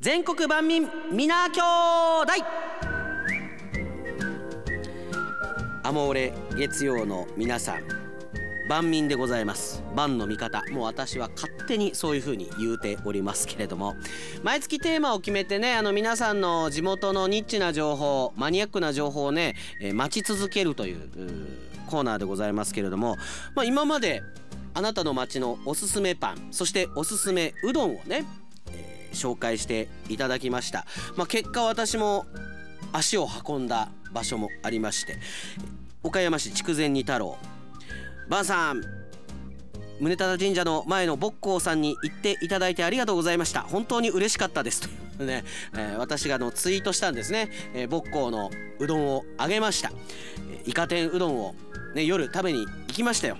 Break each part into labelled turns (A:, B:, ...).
A: 全国万民皆兄弟。アモーレ月曜の皆さん万民でございます。万の味方。もう私は勝手にそういう風に言うておりますけれども。毎月テーマを決めてねあの皆さんの地元のニッチな情報マニアックな情報をね、えー待ち続けるというコーナーでございますけれども、まあ、今まであなたの町のおすすめパンそしておすすめうどんをね、紹介していただきました、まあ、結果私も足を運んだ場所もありまして岡山市筑前二太郎。ばあさん宗忠神社の前の牧光さんに行っていただいてありがとうございました。本当に嬉しかったです。というね、えー私があのツイートしたんですね、えー、牧光のうどんをあげました、えーイカ天うどんを、ね、夜食べに行きましたよ。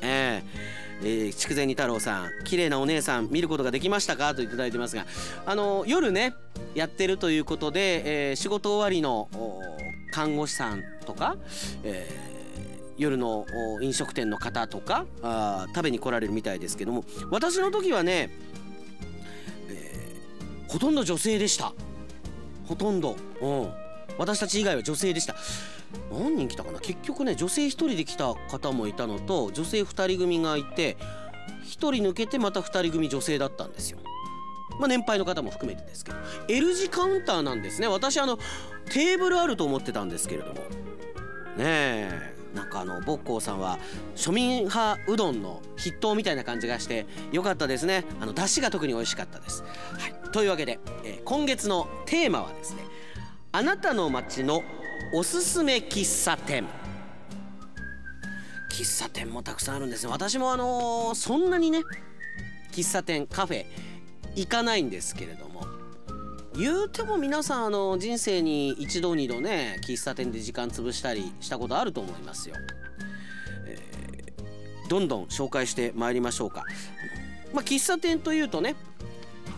A: えーえー筑前二太郎さん綺麗なお姉さん見ることができましたか？といただいてますがあの夜ねやってるということで、えー仕事終わりの看護師さんとか、えー夜の飲食店の方とかあ食べに来られるみたいですけども私の時はね、えーほとんど女性でした。ほとんど、うん、私たち以外は女性でした。何人来たかな？結局ね女性1人で来た方もいたのと女性2人組がいて1人抜けてまた2人組女性だったんですよ。まあ年配の方も含めてですけど。L 字カウンターなんですね。私あのテーブルあると思ってたんですけれども。ねえなんかあのボッコーさんは庶民派うどんの筆頭みたいな感じがしてよかったですね。あの出汁が特に美味しかったです、はい、というわけで、えー今月のテーマはですねあなたの街のおすすめ喫茶店。喫茶店もたくさんあるんですね。私もあのーそんなにね喫茶店カフェ行かないんですけれども。言うても皆さんあの人生に一度二度ね喫茶店で時間潰したりしたことあると思いますよ、えーどんどん紹介してまいりましょうか。まあ喫茶店というとね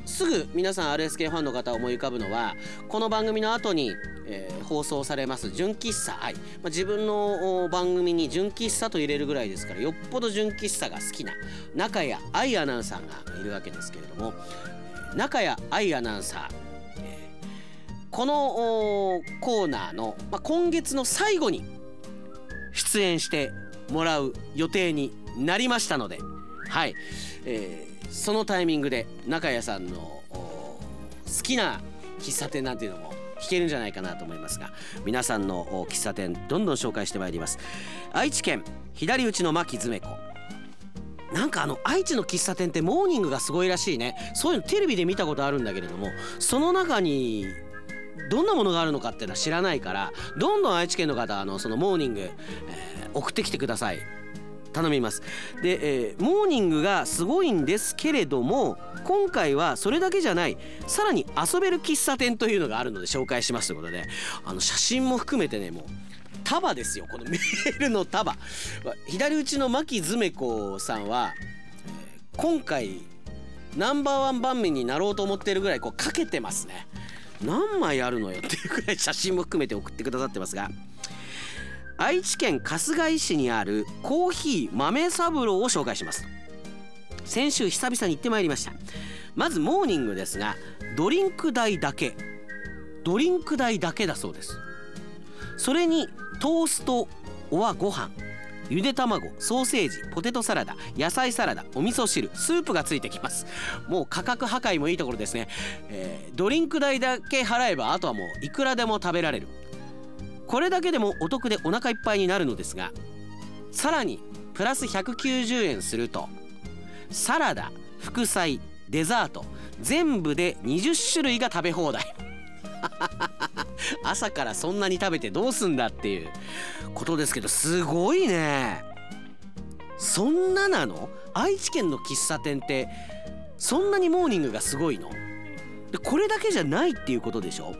A: すぐ皆さん RSK ファンの方思い浮かぶのはこの番組の後に、えー放送されます純喫茶愛、まあ、自分の番組に純喫茶と入れるぐらいですからよっぽど純喫茶が好きな中谷愛アナウンサーがいるわけですけれども中谷愛アナウンサーえーこのコーナーの、まあ、今月の最後に出演してもらう予定になりましたのではい、えーそのタイミングで中谷さんの好きな喫茶店なんていうのも聞けるんじゃないかなと思いますが皆さんの喫茶店どんどん紹介してまいります。愛知県左打ちの牧詰子。なんかあの愛知の喫茶店ってモーニングがすごいらしいね。そういうのテレビで見たことあるんだけれどもその中にどんなものがあるのかっていうのは知らないからどんどん愛知県の方あのそのモーニング、えー送ってきてください。頼みます。で、えーモーニングがすごいんですけれども今回はそれだけじゃないさらに遊べる喫茶店というのがあるので紹介しますということであの写真も含めてねもう束ですよ。この メールの束。左打ちの牧詰子さんは、今回ナンバーワン番目になろうと思ってるぐらいこうかけてますね。何枚あるのよっていうぐらい写真も含めて送ってくださってますが愛知県春日井市にあるコーヒー豆三郎を紹介します。先週久々に行ってまいりました。まずモーニングですがドリンク代だけドリンク代だけだそうです。それにトーストおはご飯ゆで卵ソーセージポテトサラダ野菜サラダお味噌汁スープがついてきます。もう価格破壊もいいところですね、えードリンク代だけ払えばあとはもういくらでも食べられる。これだけでもお得でお腹いっぱいになるのですがさらにプラス190円するとサラダ副菜デザート全部で20種類が食べ放題。朝からそんなに食べてどうすんだっていうことですけどすごいね。そんななの？愛知県の喫茶店ってそんなにモーニングがすごいの？でこれだけじゃないっていうことでしょ？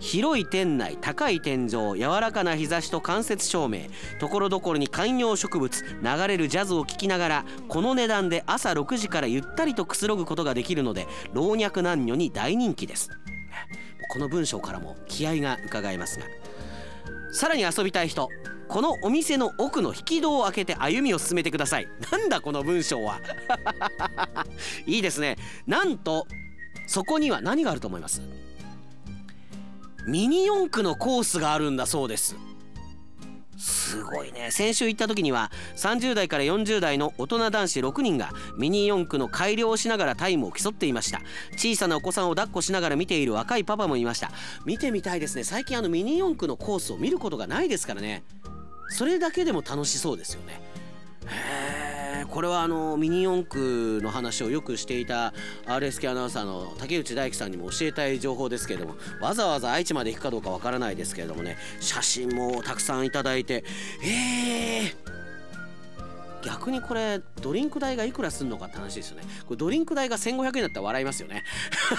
A: 広い店内高い天井柔らかな日差しと間接照明ところどころに観葉植物流れるジャズを聴きながらこの値段で朝6時からゆったりとくつろぐことができるので老若男女に大人気です。この文章からも気合が伺えますが。さらに遊びたい人このお店の奥の引き戸を開けて歩みを進めてください。なんだこの文章は。いいですね。なんとそこには何があると思います？ミニ四駆のコースがあるんだそうです。すごいね。先週行った時には30代から40代の大人男子6人がミニ四駆の改良をしながらタイムを競っていました。小さなお子さんを抱っこしながら見ている若いパパもいました。見てみたいですね。最近あのミニ四駆のコースを見ることがないですからね。それだけでも楽しそうですよね。へえこれはあのミニ四駆の話をよくしていた RSK アナウンサーの竹内大樹さんにも教えたい情報ですけれどもわざわざ愛知まで行くかどうかわからないですけれどもね写真もたくさんいただいてえー逆にこれドリンク代がいくらすんのかって話ですよね。これドリンク代が1500円だったら笑いますよね。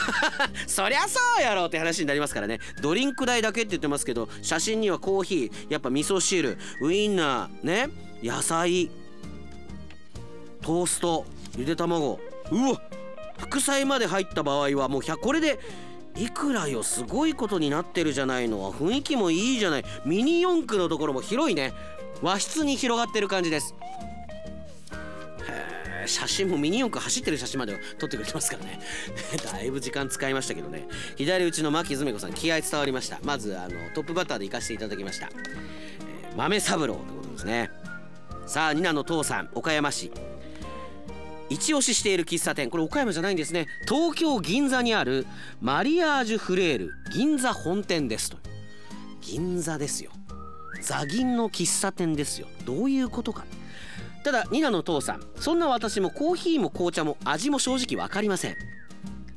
A: そりゃそうやろって話になりますからね。ドリンク代だけって言ってますけど写真にはコーヒーやっぱ味噌汁ウインナーね野菜トーストゆで卵。うわ副菜まで入った場合はもう100これでいくらよすごいことになってるじゃないの。雰囲気もいいじゃない。ミニ四駆のところも広いね。和室に広がってる感じです。写真もミニ四駆走ってる写真まで撮ってくれてますからね。だいぶ時間使いましたけどね。左打ちの牧爪子さん気合伝わりました。まずあのトップバッターで行かせていただきました、えー、豆三郎ということですね。さあニナの父さん岡山市。一押ししている喫茶店。これ岡山じゃないんですね。東京銀座にあるマリアージュフレール。銀座本店ですと。銀座ですよ。座銀の喫茶店ですよ。どういうことか。ただニナの父さん。そんな私もコーヒーも紅茶も味も正直分かりません。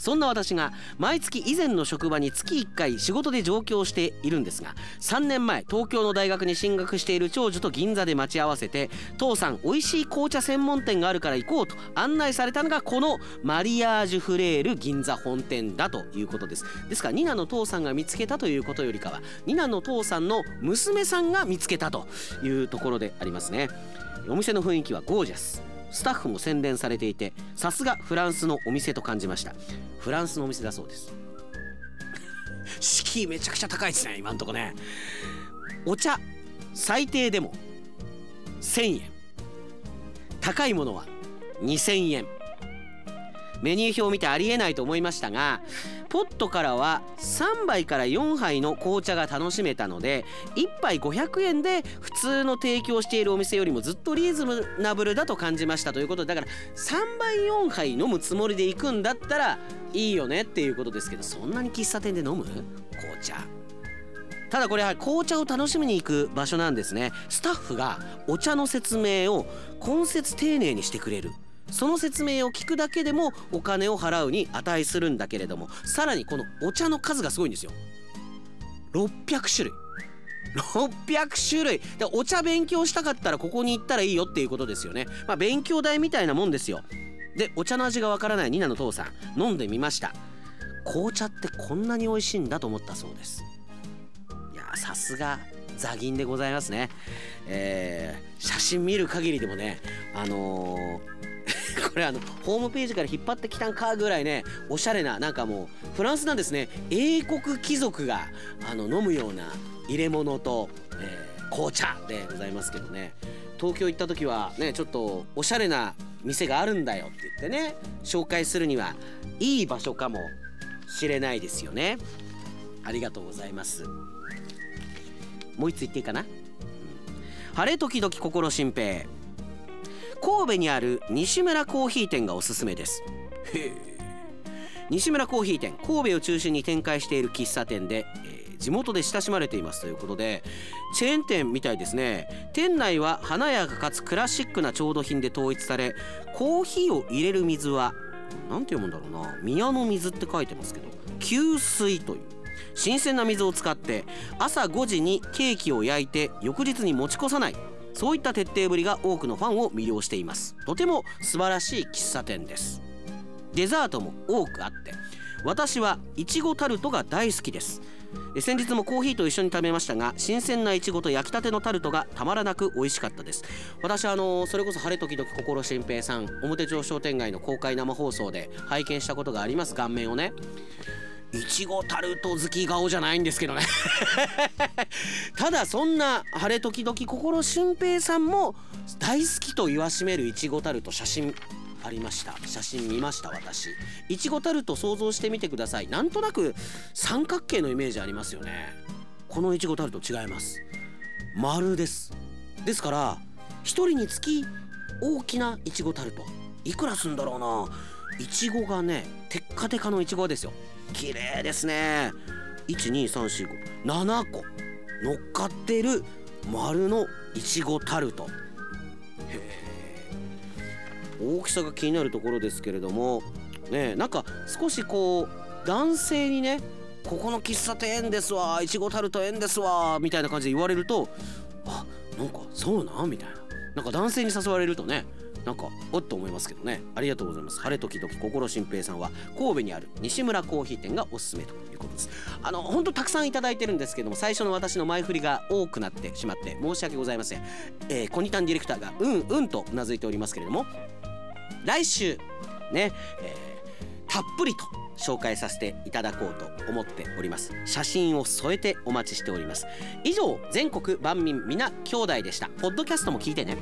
A: そんな私が毎月以前の職場に月1回仕事で上京しているんですが3年前東京の大学に進学している長女と銀座で待ち合わせて父さん美味しい紅茶専門店があるから行こうと案内されたのがこのマリアージュフレール銀座本店だということです。ですからニナの父さんが見つけたということよりかはニナの父さんの娘さんが見つけたというところでありますね。お店の雰囲気はゴージャス。スタッフも洗練されていてさすがフランスのお店と感じました。フランスのお店だそうです。敷居めちゃくちゃ高いですね今んとこね。お茶最低でも1000円。高いものは2000円。メニュー表を見てありえないと思いましたがポットからは3杯から4杯の紅茶が楽しめたので1杯500円で普通の提供しているお店よりもずっとリーズナブルだと感じましたということでだから3杯4杯飲むつもりで行くんだったらいいよねっていうことですけどそんなに喫茶店で飲む？紅茶。ただこれは紅茶を楽しみに行く場所なんですね。スタッフがお茶の説明を根節丁寧にしてくれる。その説明を聞くだけでもお金を払うに値するんだけれどもさらにこのお茶の数がすごいんですよ。600種類。600種類。でお茶勉強したかったらここに行ったらいいよっていうことですよね。まあ勉強代みたいなもんですよ。でお茶の味がわからないニナの父さん飲んでみました。紅茶ってこんなに美味しいんだと思ったそうです。いやさすが座銀でございますね。えー、写真見る限りでもねあのーこれあのホームページから引っ張ってきたんかぐらいねおしゃれななんかもうフランスなんですね。英国貴族があの飲むような入れ物と、えー、紅茶でございますけどね。東京行った時はねちょっとおしゃれな店があるんだよって言ってね紹介するにはいい場所かもしれないですよね。ありがとうございます。もう一つ言っていいかな、うん、晴れ時々心心平。神戸にある西村コーヒー店がおすすめです。西村コーヒー店神戸を中心に展開している喫茶店で、えー、地元で親しまれていますということでチェーン店みたいですね。店内は華やかかつクラシックな調度品で統一されコーヒーを入れる水は何て読むんだろうな。宮の水って書いてますけど給水という新鮮な水を使って朝5時にケーキを焼いて翌日に持ち越さないそういった徹底ぶりが多くのファンを魅了しています。とても素晴らしい喫茶店です。デザートも多くあって私はいちごタルトが大好きです。先日もコーヒーと一緒に食べましたが新鮮ないちごと焼きたてのタルトがたまらなく美味しかったです。私あのそれこそ晴れ時々心心平さん表町商店街の公開生放送で拝見したことがあります。顔面をね。いちごタルト好き顔じゃないんですけどね。ただそんな晴れ時々心俊平さんも大好きと言わしめるいちごタルト写真ありました。写真見ました私。いちごタルト想像してみてください。なんとなく三角形のイメージありますよね。このいちごタルト違います。丸です。ですから1人につき大きないちごタルト。いくらすんだろうな。いちごがねテッカテカのいちごですよ。綺麗ですね。12345個乗っかってる丸のいちごタルト。大きさが気になるところですけれども。ねなんか少しこう男性にねここの喫茶店ですわいちごタルト縁ですわみたいな感じで言われるとあなんかそうなん？みたいな。なんか男性に誘われるとねなんかおっと思いますけどね。ありがとうございます。晴れ時々心心平さんは神戸にある西村コーヒー店がおすすめということです。あの本当たくさんいただいてるんですけども最初の私の前振りが多くなってしまって申し訳ございません、えー、コニタンディレクターがうんうんとうなずいておりますけれども来週ね、えー、たっぷりと紹介させていただこうと思っております。写真を添えてお待ちしております。以上全国万民皆兄弟でした。ポッドキャストも聞いてね。